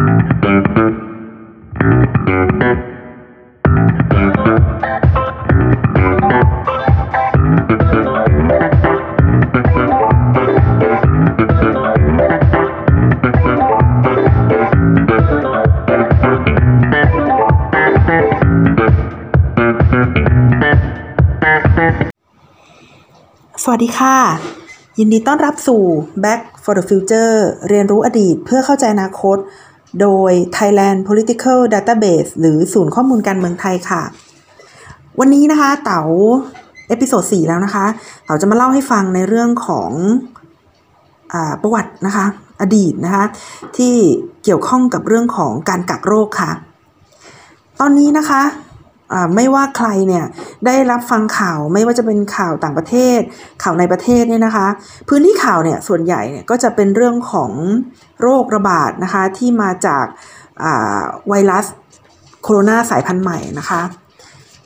สวัสดีค่ะ ยินดีต้อนรับสู่ Back for the Future เรียนรู้อดีตเพื่อเข้าใจอนาคต โดย Thailand Political Database หรือศูนย์ข้อมูลการเมืองไทยค่ะ วันนี้นะคะเต๋า episode 4แล้วนะคะเต๋าจะมาเล่าให้ฟังในเรื่องของอประวัตินะคะ อดีตนะคะ ที่เกี่ยวข้องกับเรื่องของการกักโรคค่ะ ตอนนี้นะคะ ไม่ว่าใครเนี่ยได้รับฟังข่าวไม่ว่าจะเป็นข่าวต่างประเทศ ข่าวในประเทศเนี่ยนะคะ พื้นที่ข่าวเนี่ยส่วนใหญ่เนี่ยก็จะเป็นเรื่องของโรคระบาดนะคะที่มาจากไวรัสโคโรนาสายพันธุ์ใหม่นะคะ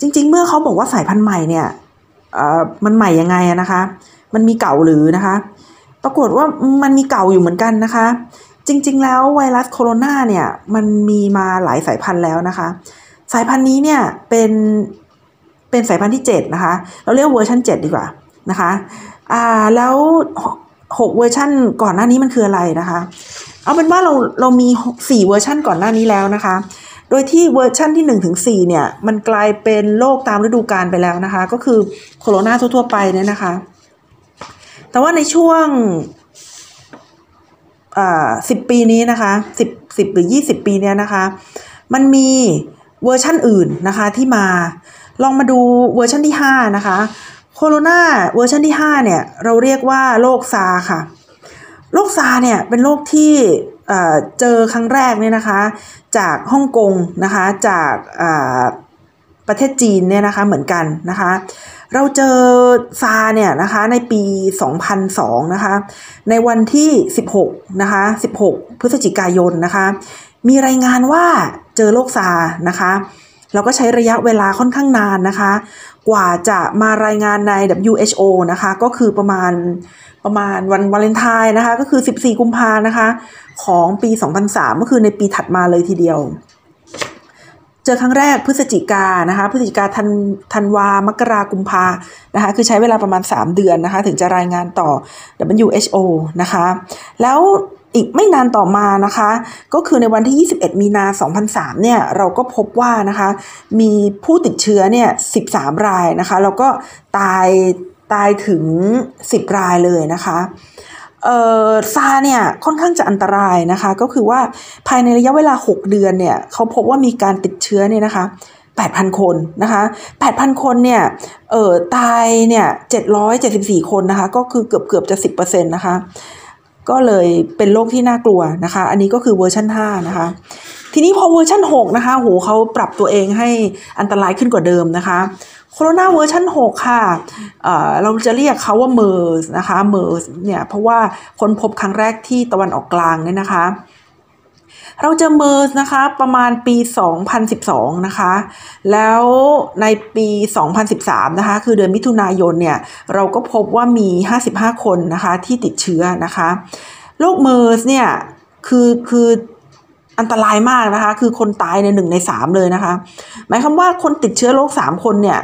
จริงๆ เมื่อเขาบอกว่าสายพันธุ์ใหม่เนี่ยมันใหม่ยังไงนะคะ มันมีเก่าหรือนะคะ ปรากฏว่ามันมีเก่าอยู่เหมือนกันนะคะ จริง ๆ แล้วไวรัสโคโรนาเนี่ยมันมีมาหลายสายพันธุ์แล้วนะคะ สายพันธุ์นี้เนี่ยเป็นเป็นสายพันธุ์ที่ 7 นะคะ เราเรียกเวอร์ชัน7 ดีกว่านะคะอ่าแล้ว6เวอร์ชันก่อนหน้านี้มันคืออะไรนะคะ เอาเป็นว่าเราเรามี 4 เวอร์ชันก่อนหน้านี้แล้วนะคะ โดยที่เวอร์ชันที่1ถึง4เนี่ย มันกลายเป็นโรคตามฤดูกาลไปแล้วนะคะ ก็คือโคโรนาทั่วๆไปเนี่ยนะคะ แต่ว่าในช่วงอ่าสิบปีนี้นะคะสิบสิบหรือยี่สิบปีเนี้ยนะคะ มันมี เวอร์ชันอื่นนะคะที่มา ลองมาดูเวอร์ชันที่ 5 นะคะโคโรนาเวอร์ชันที่ 5 เนี่ย เราเรียกว่าโรคซาร์สค่ะ โรคซาร์สเนี่ย เป็นโรคที่เจอครั้งแรกเนี่ยนะคะ จากฮ่องกงนะคะ จากประเทศจีนเนี่ยนะคะเหมือนกันนะคะ เราเจอซาร์สเนี่ยนะคะในปี 2002 นะคะ ในวันที่ 16 นะคะ 16 พฤศจิกายนนะคะ มีรายงานว่าเจอโรคซานะคะเราก็ใช้ระยะเวลาค่อนข้างนานนะคะ กว่าจะมารายงานใน WHO นะคะ ก็คือประมาณประมาณวันวาเลนไทน์นะคะ ก็คือ 14 กุมภานะคะ ของปี 2003 ก็คือในปีถัดมาเลยทีเดียว เจอครั้งแรกพฤศจิกานะคะ พฤศจิกาธันธันวา มกรากุมภานะคะ คือใช้เวลาประมาณ 3 เดือนนะคะ ถึงจะรายงานต่อ WHO นะคะ แล้ว อีกไม่นานต่อมานะคะ ก็คือในวันที่ 21 มีนา 2003 เนี่ย เราก็พบว่านะคะ มีผู้ติดเชื้อเนี่ย 13 รายนะคะ แล้วก็ตายตายถึง 10 รายเลยนะคะเอ่อซาเนี่ยค่อนข้างจะอันตรายนะคะ ก็คือว่าภายในระยะเวลา 6 เดือนเนี่ยเขาพบว่ามีการติดเชื้อเนี่ยนะคะ 8,000 คนนะคะ 8,000 คนเนี่ยเอ่อตายเนี่ย 774 คนนะคะ ก็คือเกือบเกือบจะ 10%นะคะ ก็เลยเป็นโรคที่น่ากลัวนะคะ อันนี้ก็คือเวอร์ชัน5นะคะ ทีนี้พอเวอร์ชัน6นะคะโหเขาปรับตัวเองให้อันตรายขึ้นกว่าเดิมนะคะโคโรนาเวอร์ชัน6ค่ะเราจะเรียกเขาว่าเมอร์สนะคะเมอร์สเนี่ยเพราะว่าค้นพบครั้งแรกที่ตะวันออกกลางเนี่ยนะคะ เราเจอเมอร์สนะคะประมาณปี 2012 นะคะ แล้วในปี 2013 นะคะ คือเดือนมิถุนายนเนี่ย เราก็พบว่ามี 55 คนนะคะที่ติดเชื้อนะคะโรคเมอร์สเนี่ยคือคืออันตรายมากนะคะ คือคนตายในหนึ่งในสามเลยนะคะ หมายความว่าคนติดเชื้อโรคสามคนเนี่ย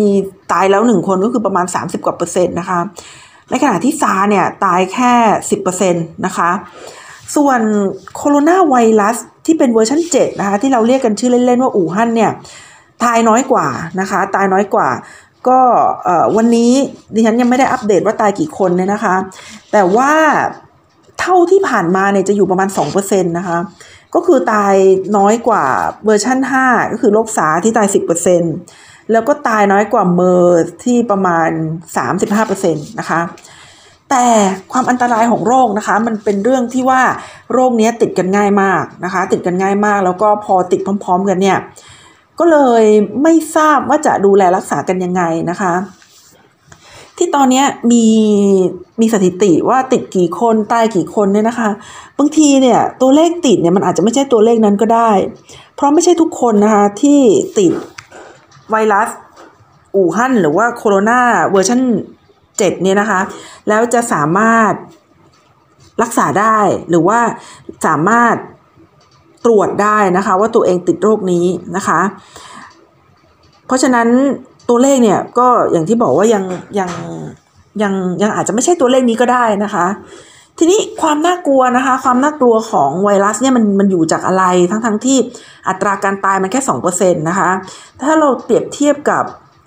มีตายแล้วหนึ่งคนก็คือประมาณ 30 กว่าเปอร์เซ็นต์นะคะ ในขณะที่ซาเนี่ย ตายแค่ 10%เปอร์เซ็นต์นะคะ ส่วนโคโรนาไวรัสที่เป็นเวอร์ชัน7นะคะที่เราเรียกกันชื่อเล่น ๆ ว่าอู่ฮั่นเนี่ยตายน้อยกว่านะคะ ตายน้อยกว่า ก็วันนี้ดิฉันยังไม่ได้อัปเดตว่าตายกี่คนเนี่ยนะคะ แต่ว่าเท่าที่ผ่านมาเนี่ยจะอยู่ประมาณ2%นะคะก็คือตายน้อยกว่าเวอร์ชัน5 ก็คือโรคซาร์สที่ตาย 10%แล้วก็ตายน้อยกว่าเมอร์สที่ประมาณ 35%นะคะ แต่ความอันตรายของโรคนะคะมันเป็นเรื่องที่ว่าโรคนี้ติดกันง่ายมากนะคะ ติดกันง่ายมาก แล้วก็พอติดพร้อม ๆ กันเนี่ยก็เลยไม่ทราบว่าจะดูแลรักษากันยังไงนะคะ ที่ตอนนี้มีมีสถิติว่าติดกี่คนตายกี่คนเนี่ยนะคะบางทีเนี่ยตัวเลขติดเนี่ยมันอาจจะไม่ใช่ตัวเลขนั้นก็ได้ เพราะไม่ใช่ทุกคนนะคะที่ติดไวรัสอู่ฮั่นหรือว่าโคโรนาเวอร์ชัน 7เนี่ยนะคะ แล้วจะสามารถรักษาได้หรือว่าสามารถตรวจได้นะคะ ว่าตัวเองติดโรคนี้นะคะ เพราะฉะนั้นตัวเลขเนี่ยก็อย่างที่บอกว่ายังยังยังยังอาจจะไม่ใช่ตัวเลขนี้ก็ได้นะคะ ทีนี้ความน่ากลัวนะคะ ความน่ากลัวของไวรัสเนี่ยมันมันอยู่จากอะไรทั้งทั้งที่อัตราการตายมันแค่2%นะคะ ถ้าเราเปรียบเทียบกับ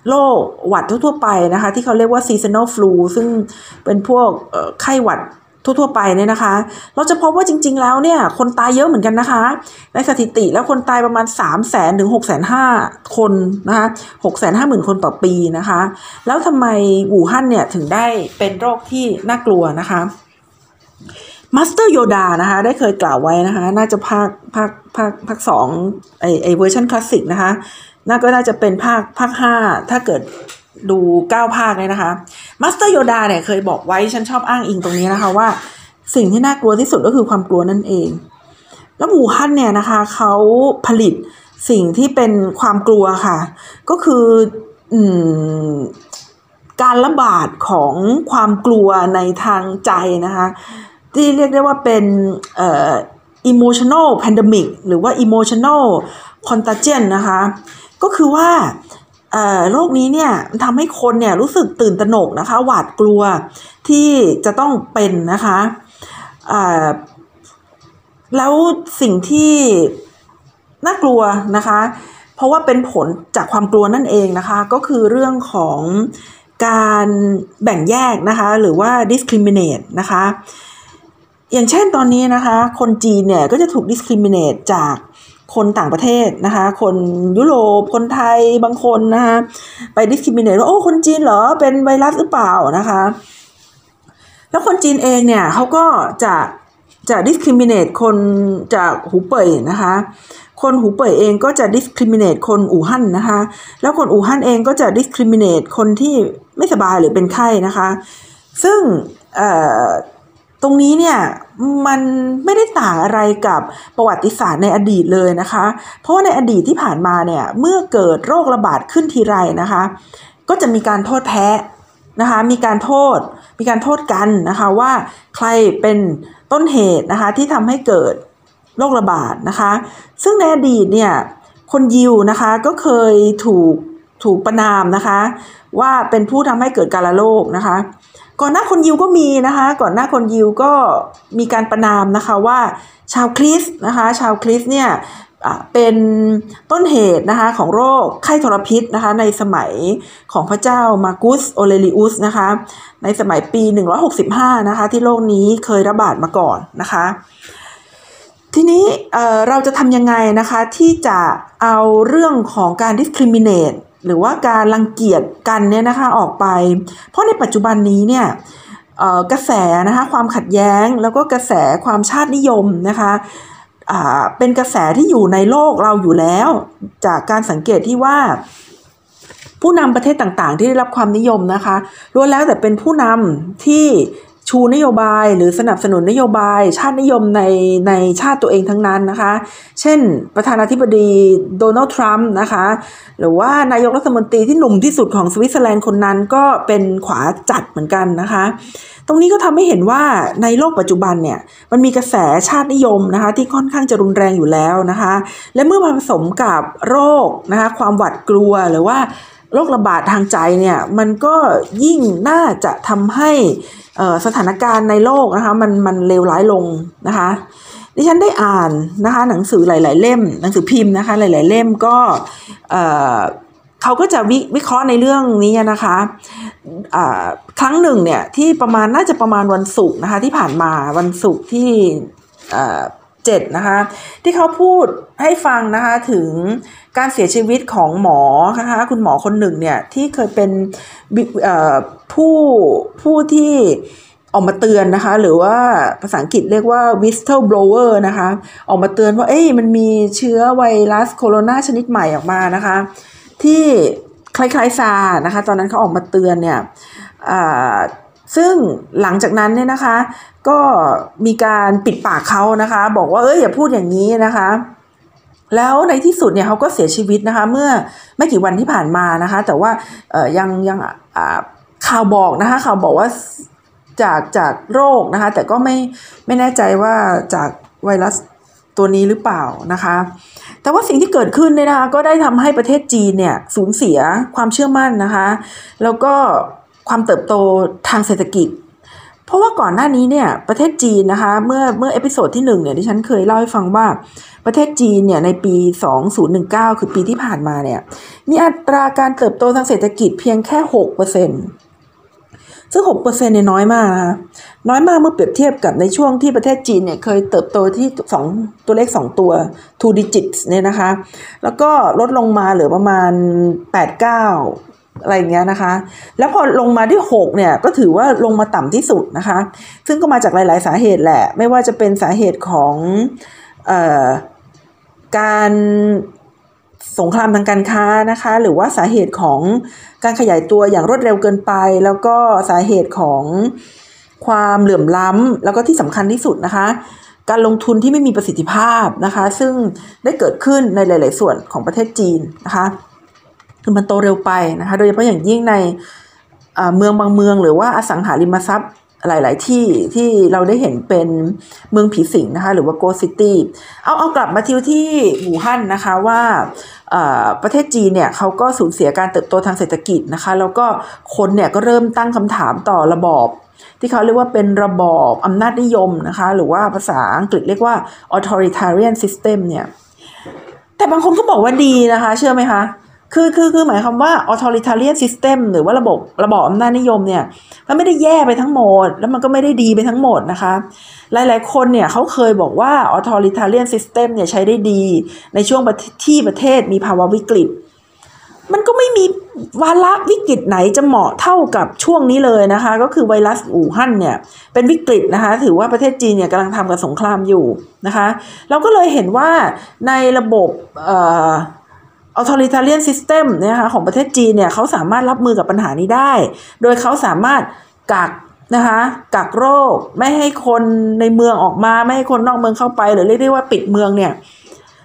โรคหวัดทั่วๆไปนะคะ ที่เขาเรียกว่า seasonal flu ซึ่งเป็นพวกไข้หวัดทั่วๆไปเนี่ยนะคะ เราจะพบว่าจริง ๆ แล้วเนี่ย คนตายเยอะเหมือนกันนะคะ ในสถิติแล้วคนตายประมาณ 3 0 0แสนถึง6 5 0 0 0คนนะคะ6 5 0 0 0 0 คนต่อปีนะคะ แล้วทำไมอู่ฮั่นเนี่ยถึงได้เป็นโรคที่น่ากลัวนะคะมาสเตอร์โยดานะคะ ได้เคยกล่าวไว้นะคะ น่าจะภาคภาคภาคภาคสองไอไอเวอร์ชันคลาสสิกนะคะ น่าก็น่าจะเป็นภาคภาคห้าถ้าเกิดดูเก้าภาคเลยนะคะมาสเตอร์โยดาเนี่ยเคยบอกไว้ฉันชอบอ้างอิงตรงนี้นะคะว่า สิ่งที่น่ากลัวที่สุดก็คือความกลัวนั่นเอง แล้วอู่ฮั่นเนี่ยนะคะเขาผลิตสิ่งที่เป็นความกลัวค่ะ ก็คืออการระบาดของความกลัวในทางใจนะคะ ที่เรียกได้ว่าเป็นเอ่อ emotional pandemic หรือว่า emotional contagion นะคะ ก็คือว่าโรคนี้เนี่ยทำให้คนเนี่ยรู้สึกตื่นตระหนกนะคะ หวาดกลัวที่จะต้องเป็นนะคะแล้วสิ่งที่น่ากลัวนะคะ เพราะว่าเป็นผลจากความกลัวนั่นเองนะคะ ก็คือเรื่องของการแบ่งแยกนะคะ หรือว่า discriminate นะคะ อย่างเช่นตอนนี้นะคะ คนจีนเนี่ยก็จะถูก discriminate จาก คนต่างประเทศนะคะ คนยุโรป คนไทยบางคนนะคะไป discriminate ว่าโอ้คนจีนเหรอเป็นไวรัสหรือเปล่านะคะ แล้วคนจีนเองเนี่ยเขาก็จะจะ discriminate คนจากหูเป่ยนะคะ คนหูเป่ยเองก็จะ discriminate คนอู่ฮั่นนะคะ แล้วคนอู่ฮั่นเองก็จะ discriminate คนที่ไม่สบายหรือเป็นไข้นะคะ ซึ่ง ตรงนี้เนี่ยมันไม่ได้ต่างอะไรกับประวัติศาสตร์ในอดีตเลยนะคะ เพราะว่าในอดีตที่ผ่านมาเนี่ยเมื่อเกิดโรคระบาดขึ้นทีไรนะคะ ก็จะมีการโทษแพ้นะคะมีการโทษมีการโทษกันนะคะว่าใครเป็นต้นเหตุนะคะที่ทำให้เกิดโรคระบาดนะคะ ซึ่งในอดีตเนี่ยคนยิวนะคะก็เคยถูกถูกประนามนะคะ ว่าเป็นผู้ทำให้เกิดการระโรคนะคะ ก่อนหน้าคนยิวก็มีนะคะ ก่อนหน้าคนยิวก็มีการประนามนะคะว่าชาวคริสนะคะ ชาวคริสเนี่ยเป็นต้นเหตุนะคะของโรคไข้ทรพิษนะคะในสมัยของพระเจ้ามากุสโอเลริอุสนะคะในสมัยปี 165 นะคะที่โรคนี้เคยระบาดมาก่อนนะคะ ทีนี้เเราจะทำยังไงนะคะที่จะเอาเรื่องของการ discriminate หรือว่าการรังเกียจกันเนี่ยนะคะออกไป เพราะในปัจจุบันนี้เนี่ยกระแสนะคะความขัดแย้งแล้วก็กระแสความชาตินิยมนะคะเป็นกระแสที่อยู่ในโลกเราอยู่แล้ว จากการสังเกตที่ว่า ผู้นำประเทศต่างๆ ที่ได้รับความนิยมนะคะล้วนแล้วแต่เป็นผู้นำที่ ชูนโยบายหรือสนับสนุนนโยบาย ชาตินิยมในในชาติตัวเองทั้งนั้นนะคะ เช่น ประธานาธิบดีโดนัลด์ทรัมป์นะคะ หรือว่านายกรัฐมนตรีที่หนุ่มที่สุดของสวิตเซอร์แลนด์คนนั้นก็เป็นขวาจัดเหมือนกันนะคะ ตรงนี้ก็ทำให้เห็นว่าในโลกปัจจุบันเนี่ยมันมีกระแสชาตินิยมนะคะที่ค่อนข้างจะรุนแรงอยู่แล้วนะคะ และเมื่อมาผสมกับโรคนะคะความหวาดกลัวหรือว่า โรคระบาดทางใจเนี่ยมันก็ยิ่งน่าจะทำให้สถานการณ์ในโลกนะคะมันมันเลวร้ายลงนะคะดิฉันได้อ่านนะคะหนังสือหลาย ๆ เล่ม หนังสือพิมพ์นะคะหลาย ๆ เล่มก็เขาก็จะวิวเคราะห์ในเรื่องนี้นะคะครั้งหนึ่งเนี่ยที่ประมาณน่าจะประมาณวันศุกร์นะคะที่ผ่านมาวันศุกร์ที่ เจ็ดนะคะที่เขาพูดให้ฟังนะคะถึงการเสียชีวิตของหมอนะคะคุณหมอคนหนึ่งเนี่ยที่เคยเป็นผู้ผู้ที่ออกมาเตือนนะคะ หรือว่าภาษาอังกฤษเรียกว่า whistleblower นะคะ ออกมาเตือนว่าเอ้ยมันมีเชื้อไวรัสโคโรนาชนิดใหม่ออกมานะคะ ที่คล้ายๆซานะคะ ตอนนั้นเขาออกมาเตือนเนี่ย ซึ่งหลังจากนั้นเนี่ยนะคะ ก็มีการปิดปากเขานะคะ บอกว่าเอ้ยอย่าพูดอย่างนี้นะคะแล้วในที่สุดเนี่ยเขาก็เสียชีวิตนะคะเมื่อไม่กี่วันที่ผ่านมานะคะ แต่ว่าเออยังยังข่าวบอกนะคะข่าวบอกว่าจากจากโรคนะคะ แต่ก็ไม่ไม่แน่ใจว่าจากไวรัสตัวนี้หรือเปล่านะคะ แต่ว่าสิ่งที่เกิดขึ้นเนี่ยนะคะก็ได้ทำให้ประเทศจีนเนี่ยสูญเสียความเชื่อมั่นนะคะ แล้วก็ ความเติบโตทางเศรษฐกิจ เพราะว่าก่อนหน้านี้เนี่ยประเทศจีนนะคะ เมื่อเมื่อ episode ที่หนึ่งเนี่ยที่ฉันเคยเล่าให้ฟังว่าประเทศจีนเนี่ยในปี 2019 คือปีที่ผ่านมาเนี่ยมีอัตราการเติบโตทางเศรษฐกิจเพียงแค่ 6%ซึ่ง 6%เนี่ยน้อยมากนะคะน้อยมากเมื่อเปรียบเทียบกับในช่วงที่ประเทศจีนเนี่ยเคยเติบโตที่ 2 ตัวเลข 2 ตัว two digits เนี่ยนะคะ แล้วก็ลดลงมาเหลือประมาณ 8-9 อะไรอย่างเงี้ยนะคะ แล้วพอลงมาที่ 6 เนี่ย ก็ถือว่าลงมาต่ำที่สุดนะคะ ซึ่งก็มาจากหลาย ๆ สาเหตุแหละ ไม่ว่าจะเป็นสาเหตุของออการสงครามทางการค้านะคะ หรือว่าสาเหตุของการขยายตัวอย่างรวดเร็วเกินไป แล้วก็สาเหตุของความเหลื่อมล้ำแล้วก็ที่สำคัญที่สุดนะคะ การลงทุนที่ไม่มีประสิทธิภาพนะคะ ซึ่งได้เกิดขึ้นในหลาย ๆ ส่วนของประเทศจีนนะคะ คือมันโตเร็วไปนะคะโดยเฉพาะอย่างยิ่งในเมืองบางเมืองหรือว่าอสังหาริมทรัพย์หลาย ๆ ที่ที่เราได้เห็นเป็นเมืองผีสิงนะคะหรือว่าโกซิตี้เอาเอากลับมาที่ที่หูฮั่นนะคะว่าประเทศจีนเนี่ยเขาก็สูญเสียการเติบโตทางเศรษฐกิจนะคะแล้วก็คนเนี่ยก็เริ่มตั้งคำถามต่อระบอบ ที่เขาเรียกว่าเป็นระบอบอำนาจนิยมนะคะหรือว่าภาษาอังกฤษเรียกว่า authoritarian system เนี่ยแต่บางคนก็บอกว่าดีนะคะ เชื่อไหมคะ คือคือคือหมายความว่า authoritarian system หรือว่าระบบระบอบอำนาจนิยมเนี่ย มันไม่ได้แย่ไปทั้งหมด แล้วมันก็ไม่ได้ดีไปทั้งหมดนะคะ หลาย ๆ คนเนี่ยเขาเคยบอกว่า authoritarian system เนี่ยใช้ได้ดี ในช่วงที่ประเทศมีภาวะวิกฤต มันก็ไม่มีวาระวิกฤตไหนจะเหมาะเท่ากับช่วงนี้เลยนะคะ ก็คือไวรัสอู่ฮั่นเนี่ยเป็นวิกฤตนะคะ ถือว่าประเทศจีนเนี่ยกำลังทำกับสงครามอยู่นะคะ เราก็เลยเห็นว่าในระบบ authoritarian system นะคะของประเทศจีนเนี่ยเขาสามารถรับมือกับปัญหานี้ได้ โดยเขาสามารถกักนะคะกักโรคไม่ให้คนในเมืองออกมาไม่ให้คนนอกเมืองเข้าไป หรือเรียกได้ว่าปิดเมืองเนี่ย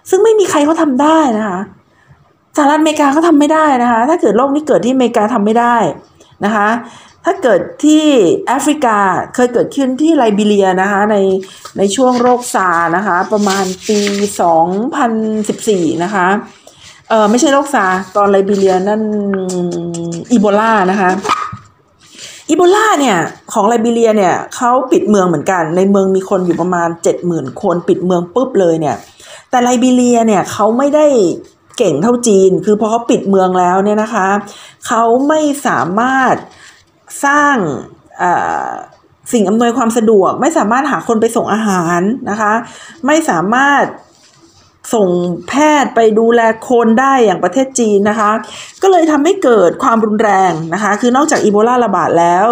ซึ่งไม่มีใครเขาทำได้นะคะสหรัฐอเมริกาเขาทำไม่ได้นะคะ ถ้าเกิดโรคนี้เกิดที่อเมริกาทำไม่ได้นะคะ ถ้าเกิดที่แอฟริกาเคยเกิดขึ้นที่ไลบีเรียนะคะในในช่วงโรคซานะคะ ประมาณปี 2014 นะคะ เออไม่ใช่โรคซาตอนไลบีเรียนั่นอีโบลานะคะอีโบลาเนี่ยของไลบีเรียเนี่ยเขาปิดเมืองเหมือนกัน ในเมืองมีคนอยู่ประมาณเจ็ดหมื่นคนปิดเมืองปุ๊บเลยเนี่ย แต่ไลบีเรียเนี่ยเขาไม่ได้เก่งเท่าจีน คือพอเขาปิดเมืองแล้วเนี่ยนะคะเขาไม่สามารถสร้างสิ่งอำนวยความสะดวก ไม่สามารถหาคนไปส่งอาหารนะคะ ไม่สามารถ ส่งแพทย์ไปดูแลคนได้อย่างประเทศจีนนะคะ ก็เลยทำให้เกิดความรุนแรงนะคะ คือนอกจากอีโบลาระบาดแล้ว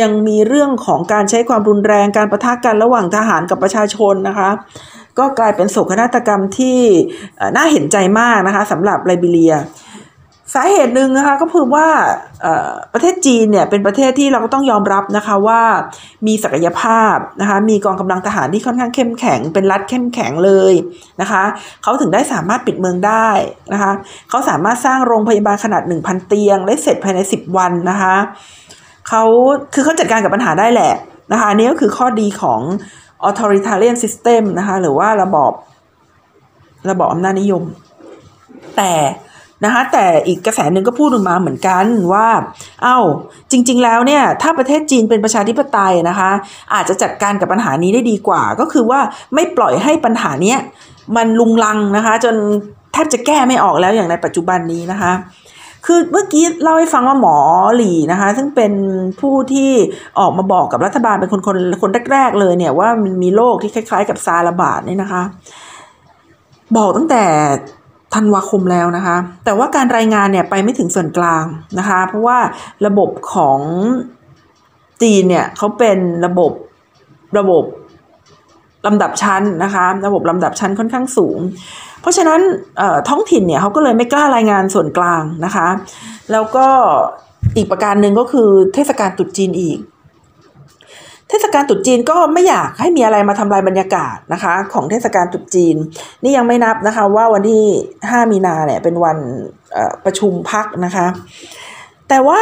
ยังมีเรื่องของการใช้ความรุนแรงการประทะกันระหว่างทหารกับประชาชนนะคะ ก็กลายเป็นโศกนาฏกรรมที่น่าเห็นใจมากนะคะสำหรับไลบีเรีย สาเหตุหนึ่งนะคะก็คือว่าประเทศจีนเนี่ยเป็นประเทศที่เราก็ต้องยอมรับนะคะว่ามีศักยภาพนะคะมีกองกำลังทหารที่ค่อนข้างเข้มแข็ง เป็นรัฐเข้มแข็งเลยนะคะเขาถึงได้สามารถปิดเมืองได้นะคะเขาสามารถสร้างโรงพยาบาลขนาด 1,000 เตียง ได้เสร็จภายใน 10 วันนะคะเขาคือเขาจัดการกับปัญหาได้แหละนะคะนี่ก็คือข้อดีของ authoritarian system นะคะหรือว่าระบอบระบอบอำนาจนิยม แต่ นะคะแต่อีกกระแสหนึ่งก็พูดออกมาเหมือนกันว่าเอา้าจริง ๆ แล้วเนี่ยถ้าประเทศจีนเป็นประชาธิปไตยนะคะ อาจจะจัดการกับปัญหานี้ได้ดีกว่า ก็คือว่าไม่ปล่อยให้ปัญหาเนี้ยมันลุงลังนะคะ จนแทบจะแก้ไม่ออกแล้วอย่างในปัจจุบันนี้นะคะคือเมื่อกี้เล่าให้ฟังว่าหมอหลี่นะคะ ซึ่งเป็นผู้ที่ออกมาบอกกับรัฐบาลเป็นคนคนคนแรกๆเลยเนี่ยว่ามันมีโรคที่คล้าย ๆ กับซาระบาดเนี่ยนะคะ บอกตั้งแต่ ธันวาคมแล้วนะคะ แต่ว่าการรายงานเนี่ยไปไม่ถึงส่วนกลางนะคะ เพราะว่าระบบของจีนเนี่ยเขาเป็นระบบระบบลำดับชั้นนะคะ ระบบลำดับชั้นค่อนข้างสูง เพราะฉะนั้นท้องถิ่นเนี่ยเขาก็เลยไม่กล้ารายงานส่วนกลางนะคะ แล้วก็อีกประการหนึ่งก็คือเทศกาลตรุษจีนอีก เทศกาลตรุษจีนก็ไม่อยากให้มีอะไรมาทำลายบรรยากาศนะคะ ของเทศกาลตรุษจีน นี่ยังไม่นับนะคะ ว่าวันที่ 5 มีนาเนี่ยเป็นวันประชุมพักนะคะ แต่ว่า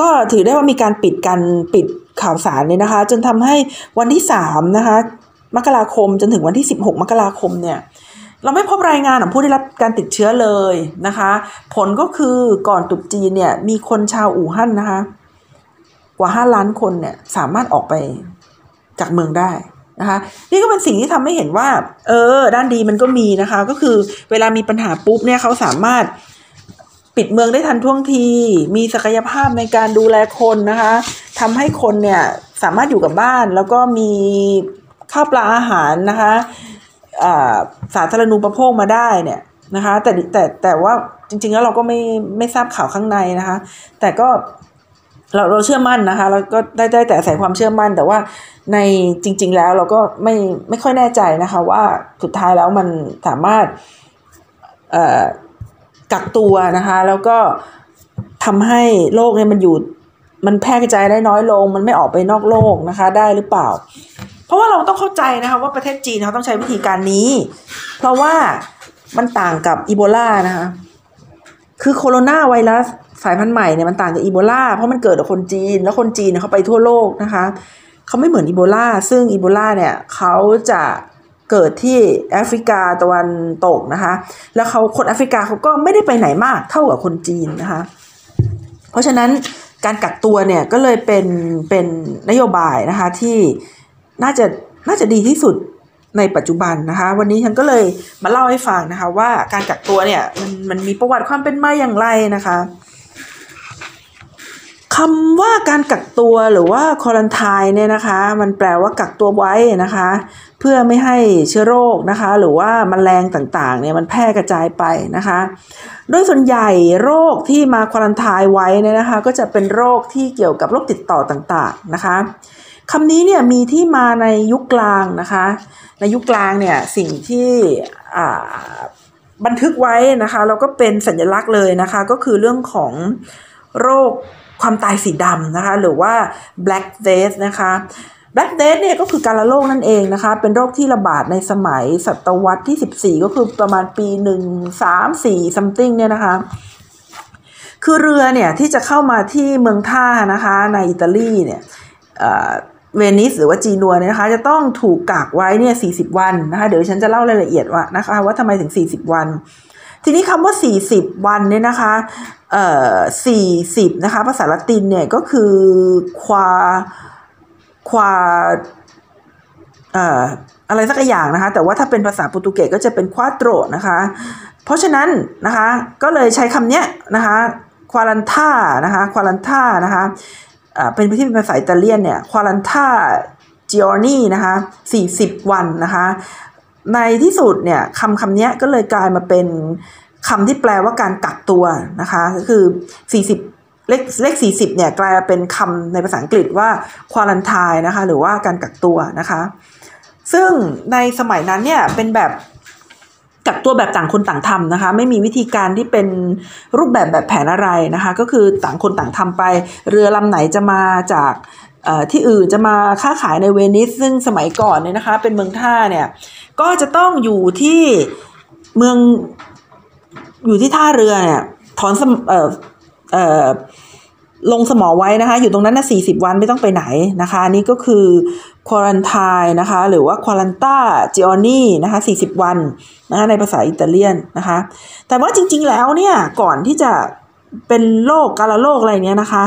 ก็ถือได้ว่ามีการปิดการปิดข่าวสารเนี่ยนะคะ จนทำให้วันที่ 3 นะคะมกราคมจนถึงวันที่ 16 มกราคมเนี่ยเราไม่พบรายงานของผู้ได้รับการติดเชื้อเลยนะคะ ผลก็คือก่อนตรุษจีนเนี่ยมีคนชาวอู่ฮั่นนะคะ กว่า 5 ล้านคนเนี่ยสามารถออกไปจากเมืองได้นะคะนี่ก็เป็นสิ่งที่ทำให้เห็นว่า เออ ด้านดีมันก็มีนะคะ ก็คือเวลามีปัญหาปุ๊บเนี่ยเขาสามารถปิดเมืองได้ทันท่วงที มีศักยภาพในการดูแลคนนะคะทำให้คนเนี่ยสามารถอยู่กับบ้าน แล้วก็มีข้าวปลาอาหารนะคะสาธารณูปโภคมาได้เนี่ยนะคะ แต่แต่แต่ว่าจริงๆแล้วเราก็ไม่ไม่ทราบข่าวข้างในนะคะ แต่ก็ เราเราเชื่อมั่นนะคะเราก็ได้ได้แต่อาศัยความเชื่อมั่น แต่ว่าในจริง ๆ แล้วเราก็ไม่ไม่ค่อยแน่ใจนะคะว่าสุดท้ายแล้วมันสามารถกักตัวนะคะแล้วก็ทำให้โรคเนี่ยมันอยู่มันแพร่กระจายได้น้อยลง มันไม่ออกไปนอกโลกนะคะ ได้หรือเปล่า เพราะว่าเราต้องเข้าใจนะคะว่าประเทศจีนเขาต้องใช้วิธีการนี้ เพราะว่ามันต่างกับอีโบลานะคะ คือโคโรนาไวรัส สายพันธุ์ใหม่เนี่ยมันต่างจากอีโบลาเพราะมันเกิดกับคนจีน แล้วคนจีนเนี่ยเขาไปทั่วโลกนะคะเขาไม่เหมือนอีโบลาซึ่งอีโบลาเนี่ยเขาจะเกิดที่แอฟริกาตะวันตกนะคะ แล้วเขาคนแอฟริกาเขาก็ไม่ได้ไปไหนมากเท่ากับคนจีนนะคะ เพราะฉะนั้นการกักตัวเนี่ยก็เลยเป็นเป็นนโยบายนะคะที่น่าจะน่าจะดีที่สุดในปัจจุบันนะคะ วันนี้ฉันก็เลยมาเล่าให้ฟังนะคะ ว่าการกักตัวเนี่ยมันมันมีประวัติความเป็นมาอย่างไรนะคะ คำว่าการกักตัวหรือว่าคอรันทายเนี่ยนะคะ มันแปลว่ากักตัวไว้นะคะ เพื่อไม่ให้เชื้อโรคนะคะ หรือว่าแมลงต่างๆเนี่ยมันแพร่กระจายไปนะคะ โดยส่วนใหญ่โรคที่มาคอรันทายไว้เนี่ยนะคะ ก็จะเป็นโรคที่เกี่ยวกับโรคติดต่อต่างๆนะคะคำนี้เนี่ยมีที่มาในยุคกลางนะคะ ในยุคกลางเนี่ยสิ่งที่บันทึกไว้นะคะแล้วก็เป็นสัญลักษณ์เลยนะคะ ก็คือเรื่องของโรค ความตายสีดำนะคะ หรือว่า black death นะคะ black death เนี่ยก็คือการละโรคนั่นเองนะคะ เป็นโรคที่ระบาดในสมัยศตวรรษที่ 14 ก็คือประมาณปี 1 3 4 something เนี่ยนะคะ คือเรือเนี่ยที่จะเข้ามาที่เมืองท่านะคะในอิตาลีเนี่ยเวนิสหรือว่าจีนัวเนี่ยนะคะ จะต้องถูกกักไว้เนี่ย 40 วันนะคะ เดี๋ยวฉันจะเล่ารายละเอียดว่านะคะว่าทำไมถึง 40 วัน ทีนี้คำว่า 40 วันเนี่ยนะคะเอ่อ40 นะคะ ภาษาละตินเนี่ยก็คือควาควาเอ่ออะไรสักอย่างนะคะ แต่ว่าถ้าเป็นภาษาโปรตุเกสก็จะเป็นควาโตรนะคะ เพราะฉะนั้นนะคะ ก็เลยใช้คำเนี้ยนะคะควาลันท่านะคะควาลันท่านะคะเป็นที่เป็นภาษาอิตาเลียนเนี่ยควาลันท่าจิออนี่นะคะ40 วันนะคะ ในที่สุดเนี่ยคำคำนี้ก็เลยกลายมาเป็นคำที่แปลว่าการกักตัวนะคะก็คือ 40 เลขเลข 40เนี่ยกลายมาเป็นคำในภาษาอังกฤษว่าควาลันทายนะคะหรือว่าการกักตัวนะคะ ซึ่งในสมัยนั้นเนี่ยเป็นแบบกักตัวแบบต่างคนต่างทำนะคะ ไม่มีวิธีการที่เป็นรูปแบบแบบแผนอะไรนะคะ ก็คือต่างคนต่างทำไป เรือลำไหนจะมาจากที่อื่นจะมาค้าขายในเวนิสซึ่งสมัยก่อนเนี่ยนะคะ เป็นเมืองท่าเนี่ย ก็จะต้องอยู่ที่เมืองอยู่ที่ท่าเรือเนี่ยถอนสมเอ่อเอ่อลงสมอไว้นะคะ อยู่ตรงนั้นนะสี่สิบวันไม่ต้องไปไหนนะคะนี่ก็คือ quarantine นะคะหรือว่า quaranta giorni นะคะสี่สิบวันนะคะในภาษาอิตาเลียนนะคะ แต่ว่าจริง ๆ แล้วเนี่ยก่อนที่จะเป็นโรคกาฬโรคอะไรเนี้ยนะคะ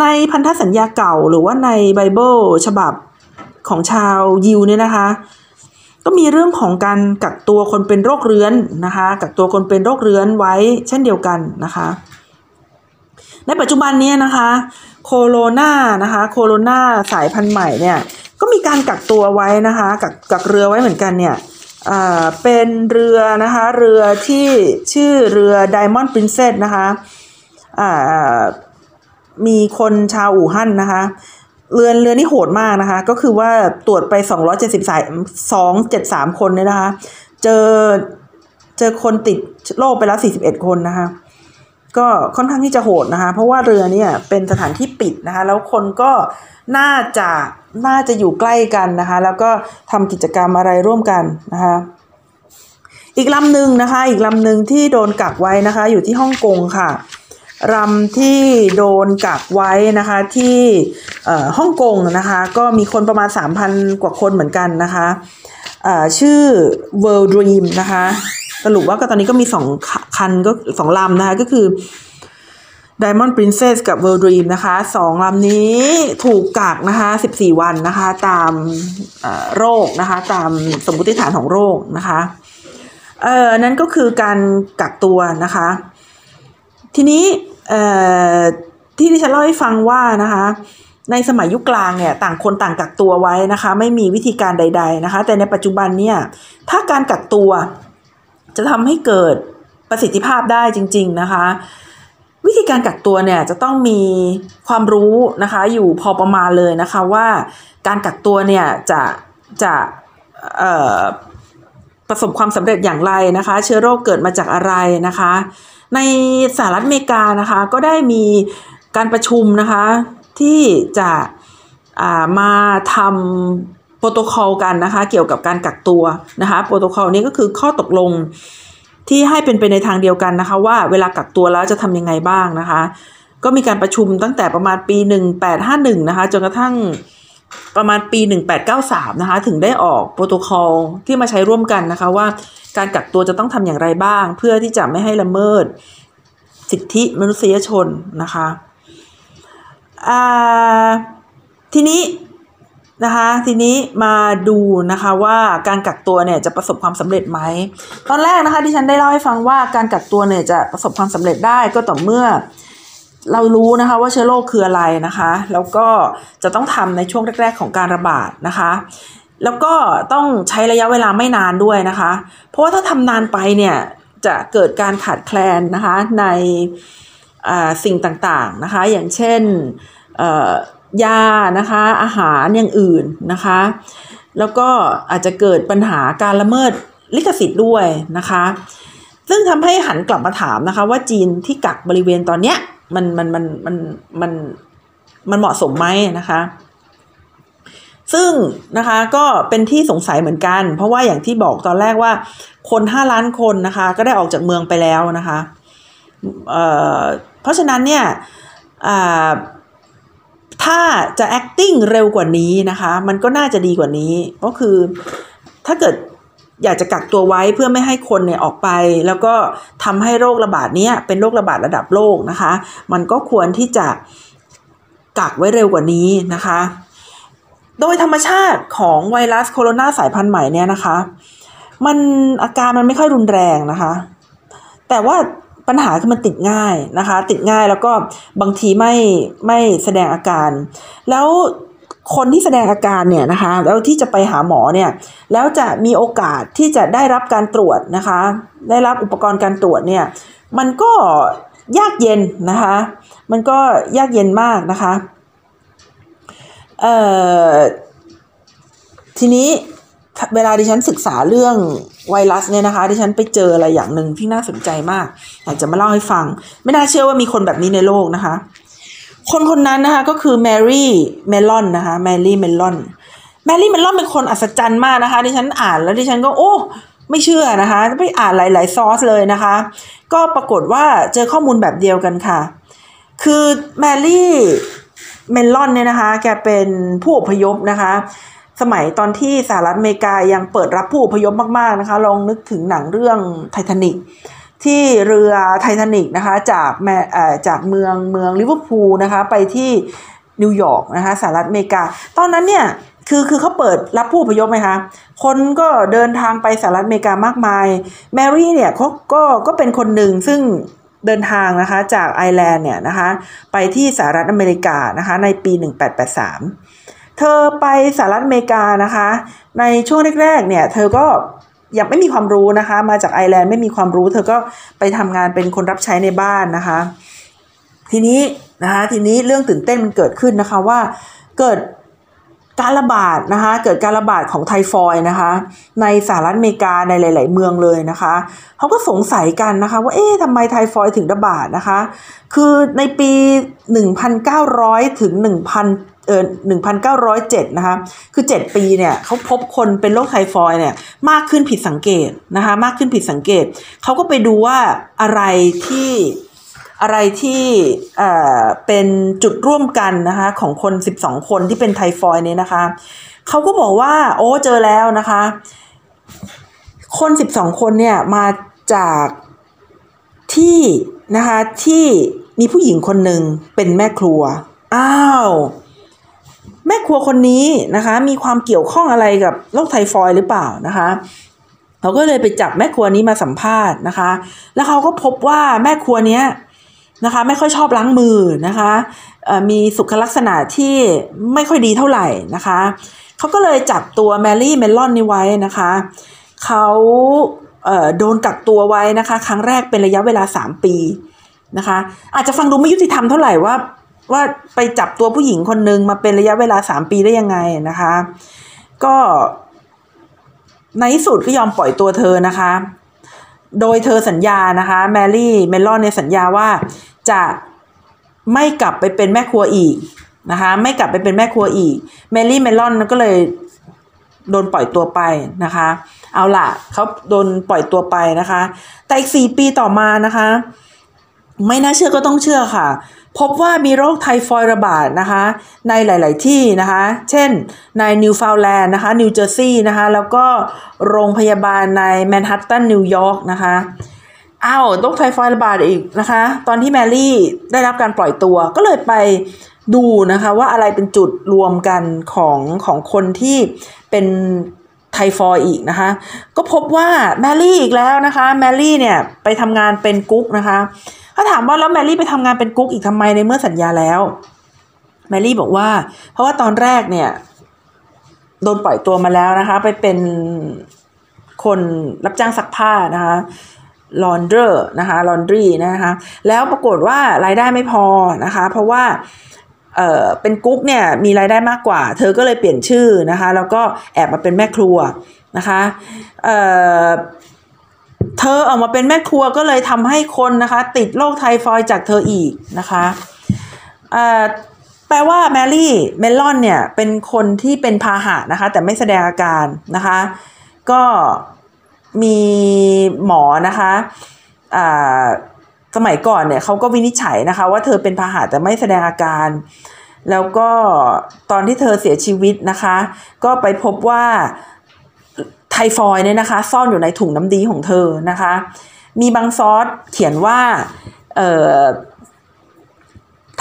ในพันธสัญญาเก่าหรือว่าในไบเบิลฉบับของชาวยิวเนี่ยนะคะ ก็มีเรื่องของการกักตัวคนเป็นโรคเรื้อนนะคะกักตัวคนเป็นโรคเรื้อนไว้เช่นเดียวกันนะคะในปัจจุบันนี้นะคะโคโรนานะคะโคโรนาสายพันธุ์ใหม่เนี่ยก็มีการกักตัวไว้นะคะกักกักเรือไว้เหมือนกันเนี่ยเป็นเรือนะคะเรือที่ชื่อเรือ Diamond Princess นะคะมีคนชาวอู่ฮั่นนะคะ เรือนเรือนนี่โหดมากนะคะ ก็คือว่าตรวจไปสองร้อยเจ็ดสิบสายสองเจ็ดสามคนเนี่ยนะคะ เจอเจอคนติดโรคไปแล้วสี่สิบเอ็ดคนนะคะ ก็ค่อนข้างที่จะโหดนะคะ เพราะว่าเรือเนี่ยเป็นสถานที่ปิดนะคะ แล้วคนก็น่าจะน่าจะอยู่ใกล้กันนะคะ แล้วก็ทำกิจกรรมอะไรร่วมกันนะคะ อีกลำหนึ่งนะคะ อีกลำหนึ่งที่โดนกักไว้นะคะ อยู่ที่ฮ่องกงค่ะ รำที่โดนกักไว้นะคะที่ฮ่องกงนะคะก็มีคนประมาณ 3,000 กว่าคนเหมือนกันนะคะชื่อ World Dream นะคะสรุปว่าก็ตอนนี้ก็มีสองคันก็สองลำนะคะก็คือ Diamond Princess กับ World Dream นะคะสองลำนี้ถูกกักนะคะ 14 วันนะคะตามโรคนะคะตามสมมติฐานของโรคนะคะเออนั่นก็คือการกักตัวนะคะ ทีนี้ ที่ที่ฉันเล่าให้ฟังว่านะคะในสมัยยุคกลางเนี่ยต่างคนต่างกักตัวไว้นะคะ ไม่มีวิธีการใด ๆนะคะ แต่ในปัจจุบันเนี่ยถ้าการกักตัวจะทำให้เกิดประสิทธิภาพได้จริง ๆนะคะ วิธีการกักตัวเนี่ยจะต้องมีความรู้นะคะอยู่พอประมาณเลยนะคะว่าการกักตัวเนี่ยจะจะประสบความสำเร็จอย่างไรนะคะ เชื้อโรคเกิดมาจากอะไรนะคะ ในสหรัฐอเมริกานะคะก็ได้มีการประชุมนะคะที่จะมาทำโปรโตคอลกันนะคะเกี่ยวกับการกักตัวนะคะโปรโตคอลนี้ก็คือข้อตกลงที่ให้เป็นไปในทางเดียวกันนะคะว่าเวลากักตัวแล้วจะทำยังไงบ้างนะคะ ก็มีการประชุมตั้งแต่ประมาณปี 1851นะคะจนกระทั่ง ประมาณปี 1893 นะคะ ถึงได้ออกโปรโตคอลที่มาใช้ร่วมกันนะคะว่าการกักตัวจะต้องทำอย่างไรบ้าง เพื่อที่จะไม่ให้ละเมิดสิทธิมนุษยชนนะคะทีนี้นะคะทีนี้มาดูนะคะว่าการกักตัวเนี่ยจะประสบความสำเร็จไหมตอนแรกนะคะที่ฉันได้เล่าให้ฟังว่าการกักตัวเนี่ยจะประสบความสำเร็จได้ก็ต่อเมื่อ เรารู้นะคะว่าเชื้อโรคคืออะไรนะคะ แล้วก็จะต้องทำในช่วงแรก ๆ ของการระบาดนะคะ แล้วก็ต้องใช้ระยะเวลาไม่นานด้วยนะคะ เพราะว่าถ้าทำนานไปเนี่ยจะเกิดการขาดแคลนนะคะในสิ่งต่างๆนะคะ อย่างเช่นยานะคะอาหารอย่างอื่นนะคะ แล้วก็อาจจะเกิดปัญหาการละเมิดลิขสิทธิ์ด้วยนะคะ ซึ่งทำให้หันกลับมาถามนะคะว่าจีนที่กักบริเวณตอนเนี้ย มันมันมันมันมันมันเหมาะสมไหมนะคะ ซึ่งนะคะก็เป็นที่สงสัยเหมือนกัน เพราะว่าอย่างที่บอกตอนแรกว่าคนห้าล้านคนนะคะ ก็ได้ออกจากเมืองไปแล้วนะคะเเพราะฉะนั้นเนี่ยถ้าจะ acting เร็วกว่านี้นะคะ มันก็น่าจะดีกว่านี้ ก็คือถ้าเกิด อยากจะกักตัวไว้เพื่อไม่ให้คนเนี่ยออกไป แล้วก็ทำให้โรคระบาดนี้เป็นโรคระบาดระดับโลกนะคะ มันก็ควรที่จะกักไว้เร็วกว่านี้นะคะ โดยธรรมชาติของไวรัสโคโรนาสายพันธุ์ใหม่เนี่ยนะคะ มันอาการมันไม่ค่อยรุนแรงนะคะ แต่ว่าปัญหาคือมันติดง่ายนะคะ ติดง่ายแล้วก็บางทีไม่ไม่แสดงอาการ แล้ว คนที่แสดงอาการเนี่ยนะคะแล้วที่จะไปหาหมอเนี่ยแล้วจะมีโอกาสที่จะได้รับการตรวจนะคะ ได้รับอุปกรณ์การตรวจเนี่ยมันก็ยากเย็นนะคะ มันก็ยากเย็นมากนะคะเอ่อทีนี้เวลาดิฉันศึกษาเรื่องไวรัสเนี่ยนะคะดิฉันไปเจออะไรอย่างหนึ่งที่น่าสนใจมากอยากจะมาเล่าให้ฟัง ไม่น่าเชื่อว่ามีคนแบบนี้ในโลกนะคะ คนคนนั้นนะคะก็คือแมรี่ แมลลอนนะคะแมรี่ แมลลอนแมรี่ แมลลอนเป็นคนอัศจรรย์มากนะคะดิฉันอ่านแล้วดิฉันก็โอ้ไม่เชื่อนะคะไปอ่านหลาย ๆ ซอสเลยนะคะ ก็ปรากฏว่าเจอข้อมูลแบบเดียวกันค่ะ คือแมรี่ แมลลอนเนี่ยนะคะ แกเป็นผู้อพยพนะคะ สมัยตอนที่สหรัฐอเมริกายังเปิดรับผู้อพยพมาก ๆ นะคะ ลองนึกถึงหนังเรื่องไททานิก ที่เรือไททานิกนะคะจากแมจากเมืองเมืองลิเวอร์พูลนะคะไปที่นิวยอร์กนะคะสหรัฐอเมริกา ตอนนั้นเนี่ยคือคือเขาเปิดรับผู้อพยพไหมคะคนก็เดินทางไปสหรัฐอเมริกามากมายแมรี่เนี่ยเขาก็ก็เป็นคนหนึ่งซึ่งเดินทางนะคะจากไอร์แลนด์เนี่ยนะคะไปที่สหรัฐอเมริกานะคะในปี 1883 เธอไปสหรัฐอเมริกานะคะในช่วงแรกๆเนี่ยเธอก็ ยังไม่มีความรู้นะคะ มาจากไอร์แลนด์ไม่มีความรู้ เธอก็ไปทำงานเป็นคนรับใช้ในบ้านนะคะ ทีนี้นะคะทีนี้เรื่องตื่นเต้นมันเกิดขึ้นนะคะว่าเกิดการระบาดนะคะเกิดการระบาดของไทฟอยนะคะ ในสหรัฐอเมริกาในหลาย ๆ เมืองเลยนะคะเขาก็สงสัยกันนะคะ ว่าเอ๊ะทำไมไทฟอยถึงระบาดนะคะ คือในปี 1,900 ถึง1,000 เออ1907 นะคะ คือ 7 ปีเนี่ยเขาพบคนเป็นโรคไทฟอยเนี่ยมากขึ้นผิดสังเกตนะคะ มากขึ้นผิดสังเกต เขาก็ไปดูว่าอะไรที่อะไรที่เอ่อเป็นจุดร่วมกันนะคะของคน 12 คนที่เป็นไทฟอยด์เนี่ยนะคะ เขาก็บอกว่าโอ้เจอแล้วนะคะ คน 12 คนเนี่ยมาจากที่นะคะที่มีผู้หญิงคนหนึ่งเป็นแม่ครัว อ้าว แม่ครัวคนนี้นะคะ มีความเกี่ยวข้องอะไรกับโรคไทฟอยด์หรือเปล่านะคะเขาก็เลยไปจับแม่ครัวนี้มาสัมภาษณ์นะคะ แล้วเขาก็พบว่าแม่ครัวเนี้ยนะคะไม่ค่อยชอบล้างมือนะคะมีสุขลักษณะที่ไม่ค่อยดีเท่าไหร่นะคะเขาก็เลยจับตัวแมรี่เมลอนนี้ไว้นะคะเขาโดนกักตัวไว้นะคะ ครั้งแรกเป็นระยะเวลา 3 ปีนะคะ อาจจะฟังดูไม่ยุติธรรมเท่าไหร่ว่า ว่าไปจับตัวผู้หญิงคนหนึ่งมาเป็นระยะเวลา3ปีได้ยังไงนะคะ ก็ในที่สุดก็ยอมปล่อยตัวเธอนะคะ โดยเธอสัญญานะคะ แมรี่เมลอนเนี่ยสัญญาว่าจะไม่กลับไปเป็นแม่ครัวอีกนะคะ ไม่กลับไปเป็นแม่ครัวอีก แมรี่เมลอนก็เลยโดนปล่อยตัวไปนะคะ เอาล่ะเขาโดนปล่อยตัวไปนะคะ แต่อีกสี่ปีต่อมานะคะ ไม่น่าเชื่อก็ต้องเชื่อค่ะ พบว่ามีโรคไทฟอยด์ระบาดนะคะในหลาย ๆ ที่นะคะ เช่นในนิวฟาวด์แลนด์นะคะนิวเจอร์ซีย์นะคะแล้วก็โรงพยาบาลในแมนฮัตตันนิวยอร์กนะคะอ้าวโรคไทฟอยด์ระบาดอีกนะคะ ตอนที่แมรี่ได้รับการปล่อยตัวก็เลยไปดูนะคะว่าอะไรเป็นจุดรวมกันของของคนที่เป็นไทฟอยด์อีกนะคะ ก็พบว่าแมรี่อีกแล้วนะคะแมรี่เนี่ยไปทำงานเป็นกุ๊กนะคะ ถ้าถามว่าแล้วแมรี่ไปทำงานเป็นกุ๊กอีกทำไมในเมื่อสัญญาแล้ว แมรี่บอกว่า เพราะว่าตอนแรกเนี่ย โดนปล่อยตัวมาแล้วนะคะ ไปเป็นคนรับจ้างซักผ้านะคะ launder นะคะ laundry นะคะ แล้วปรากฏว่ารายได้ไม่พอนะคะ เพราะว่าเออเป็นกุ๊กเนี่ยมีรายได้มากกว่า เธอก็เลยเปลี่ยนชื่อนะคะ แล้วก็แอบมาเป็นแม่ครัวนะคะเออ เธอออกมาเป็นแม่ครัวก็เลยทำให้คนนะคะ ติดโรคไทฟอยจากเธออีกนะคะแปลว่าแมรี่เมลอนเนี่ยเป็นคนที่เป็นพาหะนะคะ แต่ไม่แสดงอาการนะคะ ก็มีหมอนะคะสมัยก่อนเนี่ยเขาก็วินิจฉัยนะคะ ว่าเธอเป็นพาหะแต่ไม่แสดงอาการ แล้วก็ตอนที่เธอเสียชีวิตนะคะ ก็ไปพบว่า ไทฟอยด์เนี่ยนะคะ ซ่อนอยู่ในถุงน้ำดีของเธอนะคะ มีบางซอสเขียนว่า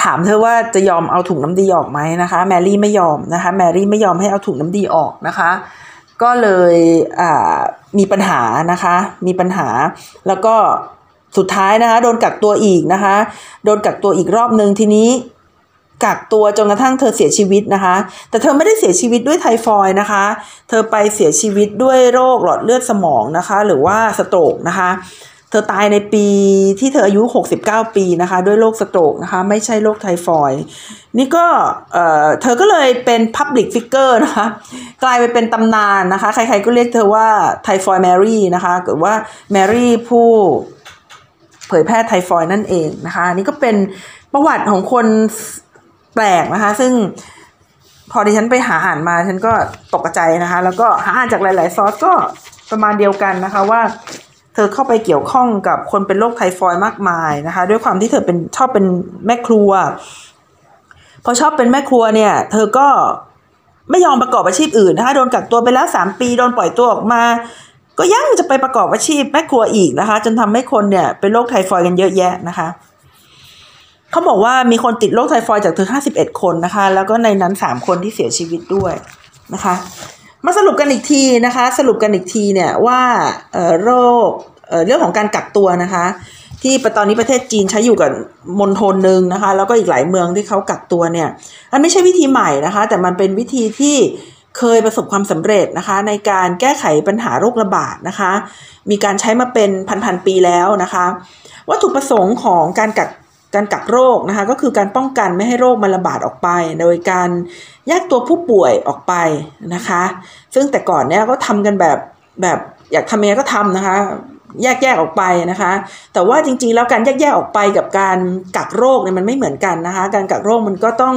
ถามเธอว่าจะยอมเอาถุงน้ำดีออกไหมนะคะ แมรี่ไม่ยอมนะคะ แมรี่ไม่ยอมให้เอาถุงน้ำดีออกนะคะ ก็เลยมีปัญหานะคะ มีปัญหาแล้วก็สุดท้ายนะคะ โดนกักตัวอีกนะคะ โดนกักตัวอีกรอบหนึ่งทีนี้ กักตัวจนกระทั่งเธอเสียชีวิตนะคะ แต่เธอไม่ได้เสียชีวิตด้วยไทฟอยนะคะ เธอไปเสียชีวิตด้วยโรคหลอดเลือดสมองนะคะ หรือว่าสโตรกนะคะ เธอตายในปีที่เธออายุ 69 ปีนะคะ ด้วยโรคสโตรกนะคะ ไม่ใช่โรคไทฟอยนี่ก็เออเธอก็เลยเป็น Public Figure นะคะ กลายไปเป็นตำนานนะคะ ใครๆก็เรียกเธอว่าไทฟอยแมรี่นะคะหรือว่าแมรี่ผู้เผยแพร่ไทฟอยนั่นเองนะคะนี่ก็เป็นประวัติของคน ปลกนะคะ ซึ่งพอดิฉันไปหาอ่านมาฉันก็ตกใจนะคะ แล้วก็หาอ่านจากหลาย ๆ ซอสก็ประมาณเดียวกันนะคะว่า เธอเข้าไปเกี่ยวข้องกับคนเป็นโรคไทฟอยด์มากมายนะคะ ด้วยความที่เธอเป็นชอบเป็นแม่ครัว พอชอบเป็นแม่ครัวเนี่ย เธอก็ไม่ยอมประกอบอาชีพอื่นนะคะโดนกักตัวไปแล้วสามปีโดนปล่อยตัวออกมา ก็ยังจะไปประกอบอาชีพแม่ครัวอีกนะคะ จนทำให้คนเนี่ยเป็นโรคไทฟอยด์กันเยอะแยะนะคะ เขาบอกว่ามีคนติดโรคไทฟอยด์จากเธอ 51 คนนะคะ แล้วก็ในนั้น 3 คนที่เสียชีวิตด้วยนะคะ มาสรุปกันอีกทีนะคะ สรุปกันอีกทีเนี่ยว่าโรคเรื่องของการกักตัวนะคะ ที่ตอนนี้ประเทศจีนใช้อยู่กับมณฑลหนึ่งนะคะ แล้วก็อีกหลายเมืองที่เขากักตัวเนี่ยมันไม่ใช่วิธีใหม่นะคะ แต่มันเป็นวิธีที่เคยประสบความสำเร็จนะคะ ในการแก้ไขปัญหาโรคระบาดนะคะ มีการใช้มาเป็นพันๆปีแล้วนะคะ วัตถุประสงค์ของการกัก การกักโรคนะคะก็คือการป้องกันไม่ให้โรคมันระบาดออกไป โดยการแยกตัวผู้ป่วยออกไปนะคะ ซึ่งแต่ก่อนเนี่ยก็ทำกันแบบแบบอยากทำยังไงก็ทำนะคะ แยกแยกออกไปนะคะ แต่ว่าจริงๆแล้วการแยกแยกออกไปกับการกักโรคเนี่ยมันไม่เหมือนกันนะคะ การกักโรคมันก็ต้อง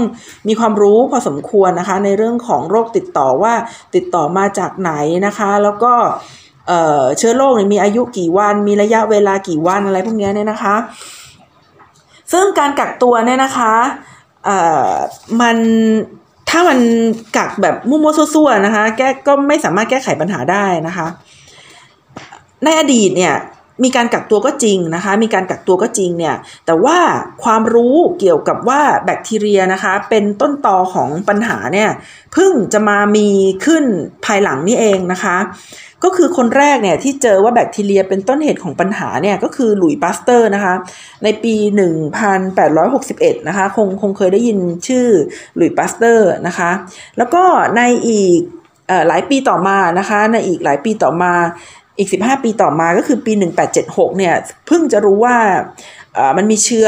มีความรู้พอสมควรนะคะ ในเรื่องของโรคติดต่อว่าติดต่อมาจากไหนนะคะ แล้วก็เชื้อโรคมีอายุกี่วัน มีระยะเวลากี่วันอะไรพวกนี้เนี่ยนะคะ ซึ่งการกักตัวเนี่ยนะคะเอ่อมันถ้ามันกักแบบมั่วๆซั่วๆนะคะ แก้ก็ไม่สามารถแก้ไขปัญหาได้นะคะ ในอดีตเนี่ย มีการกักตัวก็จริงนะคะ มีการกักตัวก็จริงเนี่ย แต่ว่าความรู้เกี่ยวกับว่าแบคทีเรียนะคะ เป็นต้นตอของปัญหาเนี่ยเพิ่งจะมามีขึ้นภายหลังนี่เองนะคะ ก็คือคนแรกเนี่ยที่เจอว่าแบคทีเรียเป็นต้นเหตุของปัญหาเนี่ยก็คือหลุยส์ปาสเตอร์นะคะ ในปี 1861 นะคะ คงคงเคยได้ยินชื่อหลุยส์ปาสเตอร์นะคะ แล้วก็ในอีกหลายปีต่อมานะคะ ในอีกหลายปีต่อมา อีก 15 ปีต่อมาก็คือปี 1876 เนี่ย เพิ่งจะรู้ว่ามันมีเชื้อ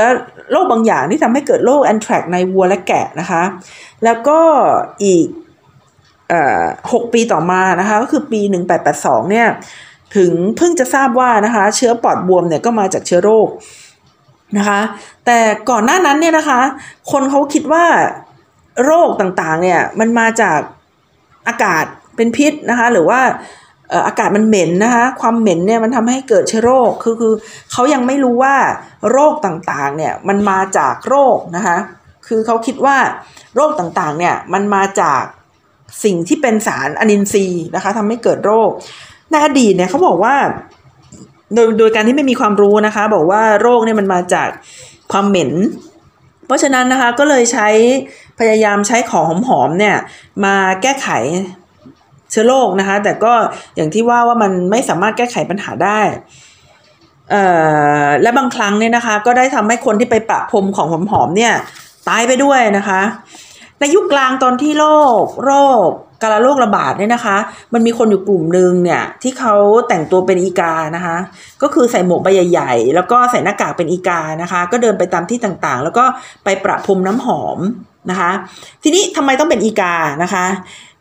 โรคบางอย่างที่ทำให้เกิดโรคแอนแทรกซ์ในวัวและแกะนะคะ แล้วก็อีกหกปีต่อมานะคะก็คือปี 1882 เนี่ย ถึงเพิ่งจะทราบว่านะคะเชื้อปอดบวมเนี่ยก็มาจากเชื้อโรคนะคะแต่ก่อนหน้านั้นเนี่ยนะคะ คนเขาคิดว่าโรคต่างๆเนี่ยมันมาจากอากาศเป็นพิษนะคะหรือว่า อากาศมันเหม็นนะคะความเหม็นเนี่ยมันทำให้เกิดเชื้อโรคคือคือเขายังไม่รู้ว่าโรคต่างๆเนี่ยมันมาจากโรคนะคะคือเขาคิดว่าโรคต่างๆเนี่ยมันมาจากสิ่งที่เป็นสารอนินทรีย์นะคะทำให้เกิดโรคในอดีตเนี่ยเขาบอกว่าโดยโดยการที่ไม่มีความรู้นะคะ บอกว่าโรคเนี่ยมันมาจากความเหม็น เพราะฉะนั้นนะคะก็เลยใช้พยายามใช้ของหอมๆเนี่ยมาแก้ไข เชื้อโรคนะคะ แต่ก็อย่างที่ว่าว่ามันไม่สามารถแก้ไขปัญหาได้และบางครั้งเนี่ยนะคะ ก็ได้ทำให้คนที่ไปประพรมของหอมๆเนี่ย ตายไปด้วยนะคะ ในยุคกลางตอนที่โรคโรคกาลโรคระบาดเนี่ยนะคะ มันมีคนอยู่กลุ่มหนึ่งเนี่ย ที่เขาแต่งตัวเป็นอีกานะคะ ก็คือใส่หมวกใบใหญ่ๆ แล้วก็ใส่หน้ากากเป็นอีกานะคะ ก็เดินไปตามที่ต่างๆ แล้วก็ไปประพรมน้ำหอมนะคะ ทีนี้ทำไมต้องเป็นอีกานะคะ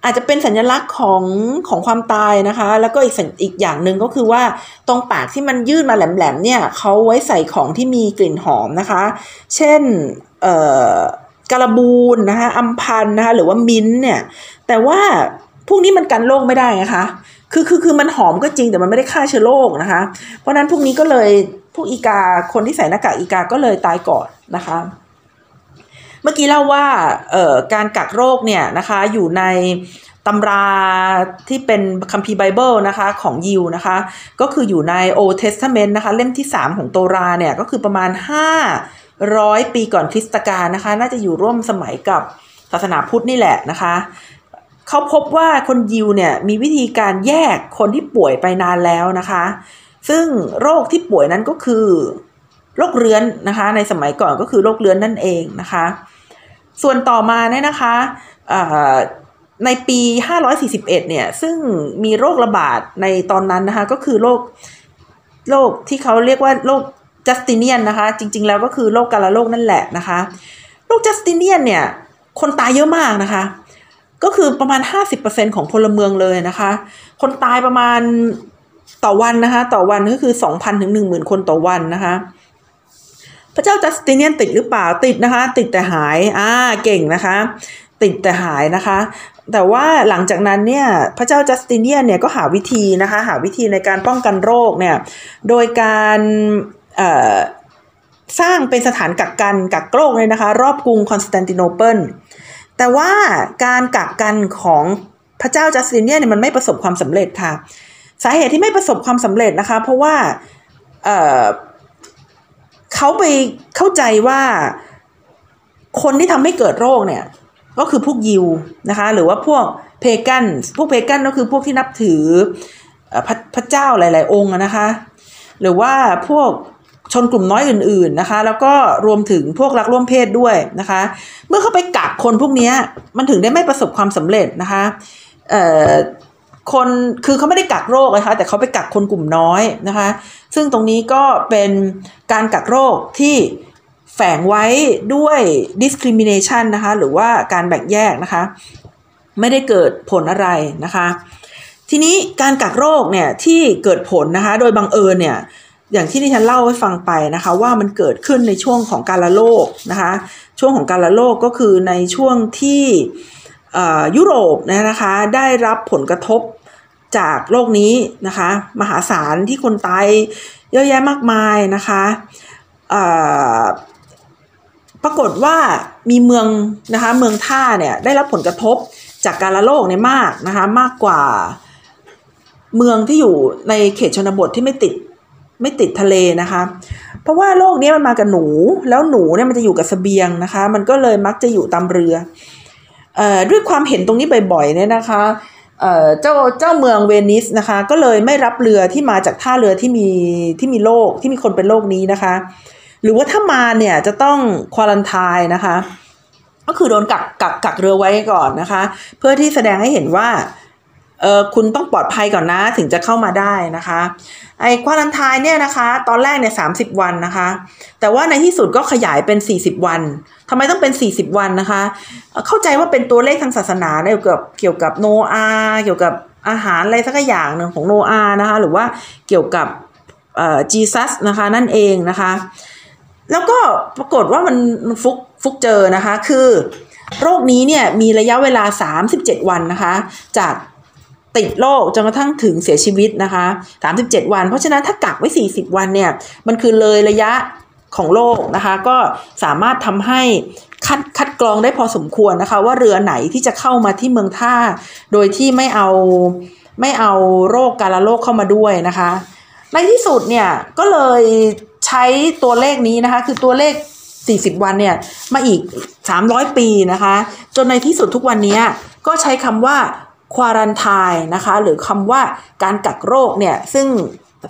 อาจจะเป็นสัญลักษณ์ของของความตายนะคะ แล้วก็อีกอีกอย่างหนึ่งก็คือว่าตรงปากที่มันยื่นมาแหลมๆเนี่ยเขาไว้ใส่ของที่มีกลิ่นหอมนะคะ เช่นเอ่อกระบูนนะคะอัมพันนะคะหรือว่ามิ้นเนี่ยแต่ว่าพวกนี้มันกันโรคไม่ได้นะคะ คือคือคือมันหอมก็จริงแต่มันไม่ได้ฆ่าเชื้อโรคนะคะ เพราะนั้นพวกนี้ก็เลยพวกอีกาคนที่ใส่หน้ากากอีกาก็เลยตายก่อนนะคะ เมื่อกี้เล่าว่าการกักโรคเนี่ยนะคะอยู่ในตำราที่เป็นคัมภีร์ไบเบิลนะคะของยิวนะคะ ก็คืออยู่ใน Old Testament นะคะ เล่มที่ 3 ของโตราเนี่ยก็คือประมาณ 500 ปีก่อนคริสตกาลนะคะ น่าจะอยู่ร่วมสมัยกับศาสนาพุทธนี่แหละนะคะเขาพบว่าคนยิวเนี่ยมีวิธีการแยกคนที่ป่วยไปนานแล้วนะคะ ซึ่งโรคที่ป่วยนั้นก็คือโรคเรื้อนนะคะ ในสมัยก่อนก็คือโรคเรื้อนนั่นเองนะคะ ส่วนต่อมาเนี่ยนะคะในปี 541 เนี่ยซึ่งมีโรคระบาดในตอนนั้นนะคะก็คือโรคโรคที่เขาเรียกว่าโรคจัสติเนียนนะคะจริง ๆ แล้วก็คือโรคกาลาโรคนั่นแหละนะคะโรคจัสติเนียนเนี่ยคนตายเยอะมากนะคะ ก็คือประมาณ 50%ของพลเมืองเลยนะคะ คนตายประมาณต่อวันนะคะ ต่อวันก็คือ 2,000ถึง10,000 คนต่อวันนะคะ พระเจ้าจัสติเนียนติดหรือเปล่าติดนะคะ ติดแต่หายอ่าเก่งนะคะ ติดแต่หายนะคะ แต่ว่าหลังจากนั้นเนี่ยพระเจ้าจัสติเนียนเนี่ยก็หาวิธีนะคะ หาวิธีในการป้องกันโรคเนี่ยโดยการสร้างเป็นสถานกักกันกักโรคเลยนะคะ รอบกรุงคอนสแตนติโนเปิลแต่ว่าการกักกันของพระเจ้าจัสติเนียนเนี่ยมันไม่ประสบความสำเร็จค่ะ สาเหตุที่ไม่ประสบความสำเร็จนะคะ เพราะว่า เขาไปเข้าใจว่าคนที่ทำให้เกิดโรคเนี่ย ก็คือพวกยิวนะคะ หรือว่าพวกเพกันพวกเพกันก็คือพวกที่นับถือพระพระเจ้าหลาย ๆ องค์นะคะ หรือว่าพวกชนกลุ่มน้อยอื่น ๆนะคะ แล้วก็รวมถึงพวกรักร่วมเพศด้วยนะคะ เมื่อเขาไปกักคนพวกนี้มันถึงได้ไม่ประสบความสำเร็จนะคะ คนคือเขาไม่ได้กักโรคนะคะแต่เขาไปกักคนกลุ่มน้อยนะคะ ซึ่งตรงนี้ก็เป็นการกักโรคที่แฝงไว้ด้วย discrimination นะคะ หรือว่าการแบ่งแยกนะคะ ไม่ได้เกิดผลอะไรนะคะ ทีนี้การกักโรคเนี่ยที่เกิดผลนะคะ โดยบังเอิญเนี่ยอย่างที่ที่ฉันเล่าให้ฟังไปนะคะ ว่ามันเกิดขึ้นในช่วงของการละโลกนะคะ ช่วงของการละโลกก็คือในช่วงที่ ยุโรปนะคะ ได้รับผลกระทบจากโรคนี้นะคะ มหาศาลที่คนตายเยอะแยะมากมายนะคะปรากฏว่ามีเมืองนะคะเมืองท่าเนี่ยได้รับผลกระทบจากการละโลกเนี่ยมากนะคะมากกว่าเมืองที่อยู่ในเขตชนบทที่ไม่ติดไม่ติดทะเลนะคะ เพราะว่าโรคนี้มันมากับหนู แล้วหนูเนี่ยมันจะอยู่กับสเสบียงนะคะ มันก็เลยมักจะอยู่ตามเรือ ด้วยความเห็นตรงนี้บ่อยๆเนี่ยนะคะเจ้าเจ้าเมืองเวนิสนะคะก็เลยไม่รับเรือที่มาจากท่าเรือที่มีที่มีโรคที่มีคนเป็นโรคนี้นะคะ หรือว่าถ้ามาเนี่ยจะต้องควอลันทายนะคะ ก็คือโดนกักกักกักเรือไว้ก่อนนะคะ เพื่อที่แสดงให้เห็นว่า เออคุณต้องปลอดภัยก่อนนะถึงจะเข้ามาได้นะคะไอ้ควารันทายเนี่ยนะคะ ตอนแรกเนี่ยสาวันนะคะ แต่ว่าในที่สุดก็ขยายเป็น 40 วันทำไมต้องเป็น 40 วันนะคะ เข้าใจว่าเป็นตัวเลขทางศาสนาเกี่ยวกับเกี่ยวกับโนอาเกี่ยวกับอาหารอะไรสักอย่างหนึ่งของโนอานะคะหรือว่าเกี่ยวกับเอ่อจีซัสนะคะนั่นเองนะคะ แล้วก็ปรากฏว่ามันมันฟุกฟุกเจอนะคะคือโรคนี้เนี่ยมีระยะเวลา 37 วันนะคะ จาก ติดโรคจนกระทั่งถึงเสียชีวิตนะคะ 37 วัน เพราะฉะนั้นถ้ากักไว้ 40 วันเนี่ย มันคือเลยระยะของโรคนะคะ ก็สามารถทำให้คัดคัดกรองได้พอสมควรนะคะ ว่าเรือไหนที่จะเข้ามาที่เมืองท่า โดยที่ไม่เอาไม่เอาโรคการละโรคเข้ามาด้วยนะคะ ในที่สุดเนี่ยก็เลยใช้ตัวเลขนี้นะคะ คือตัวเลข 40 วันเนี่ยมาอีก 300 ปีนะคะ จนในที่สุดทุกวันนี้ก็ใช้คำว่า ควารันทายนะคะหรือคำว่าการกักโรคเนี่ยซึ่ง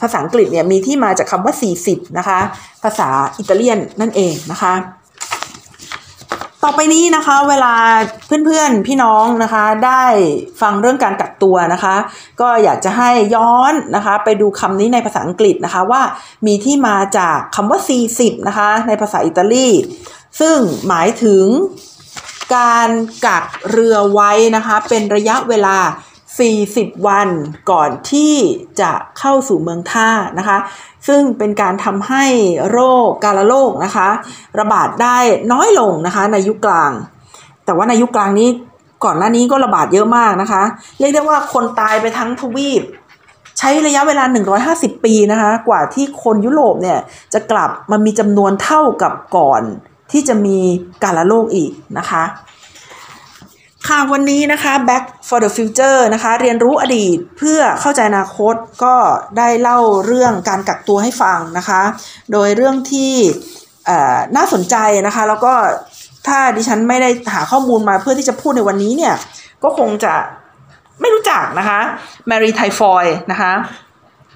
ภาษาอังกฤษเนี่ยมีที่มาจากคำว่า 40 นะคะ ภาษาอิตาเลียนนั่นเองนะคะ ต่อไปนี้นะคะเวลาเพื่อนๆพี่น้องนะคะได้ฟังเรื่องการกักตัวนะคะ ก็อยากจะให้ย้อนนะคะไปดูคำนี้ในภาษาอังกฤษนะคะว่ามีที่มาจากคำว่า 40 นะคะในภาษาอิตาลี ซึ่งหมายถึง การกักเรือไว้นะคะเป็นระยะเวลา 40 วันก่อนที่จะเข้าสู่เมืองท่านะคะ ซึ่งเป็นการทำให้โรคการลโรคนะคะ ระบาดได้น้อยลงนะคะในยุคกลาง แต่ว่าในยุคกลางนี้ก่อนหน้านี้ก็ระบาดเยอะมากนะคะ เรียกได้ว่าคนตายไปทั้งทวีป ใช้ระยะเวลา 150 ปีนะคะ กว่าที่คนยุโรปเนี่ยจะกลับมามีจำนวนเท่ากับก่อน ที่จะมีกาละโลกอีกนะคะค่ะวันนี้นะคะ Back for the Future นะคะ เรียนรู้อดีตเพื่อเข้าใจอนาคตก็ได้เล่าเรื่องการกักตัวให้ฟังนะคะ โดยเรื่องที่น่าสนใจนะคะ แล้วก็ถ้าดิฉันไม่ได้หาข้อมูลมาเพื่อที่จะพูดในวันนี้เนี่ย ก็คงจะไม่รู้จักนะคะแมรี่ไทฟอยนะคะ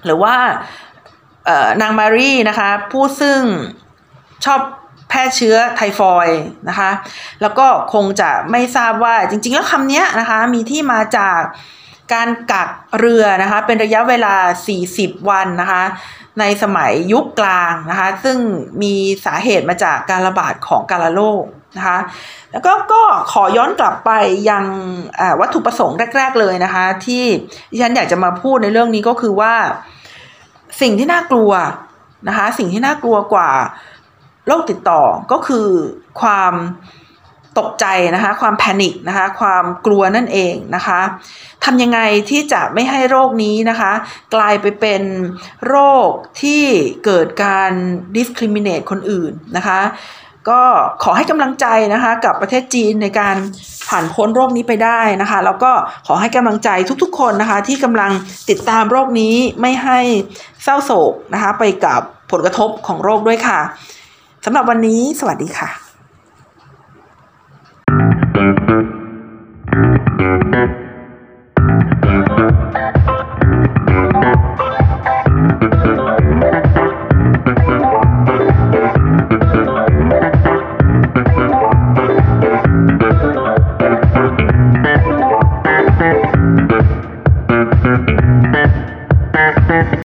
หรือว่านางมารีนะคะ ผู้ซึ่งชอบ แพร่เชื้อไทฟอยนะคะ แล้วก็คงจะไม่ทราบว่าจริง ๆ แล้วคำนี้นะคะมีที่มาจากการกักเรือนะคะเป็นระยะเวลา 40 วันนะคะในสมัยยุคกลางนะคะซึ่งมีสาเหตุมาจากการระบาดของกาลาโรคนะคะแล้วก็ก็ขอย้อนกลับไปยังวัตถุประสงค์แรก ๆ เลยนะคะ ที่ฉันอยากจะมาพูดในเรื่องนี้ก็คือว่า สิ่งที่น่ากลัวนะคะสิ่งที่น่ากลัวกว่า โรคติดต่อก็คือความตกใจนะคะ ความแพนิคนะคะ ความกลัวนั่นเองนะคะทำยังไงที่จะไม่ให้โรคนี้นะคะ กลายไปเป็นโรคที่เกิดการ discriminate คนอื่นนะคะ ก็ขอให้กำลังใจนะคะกับประเทศจีนในการผ่านพ้นโรคนี้ไปได้นะคะ แล้วก็ขอให้กำลังใจทุกๆ คนนะคะ ที่กำลังติดตามโรคนี้ไม่ให้เศร้าโศกนะคะ ไปกับผลกระทบของโรคด้วยค่ะ สำหรับวันนี้สวัสดีค่ะ Thank you.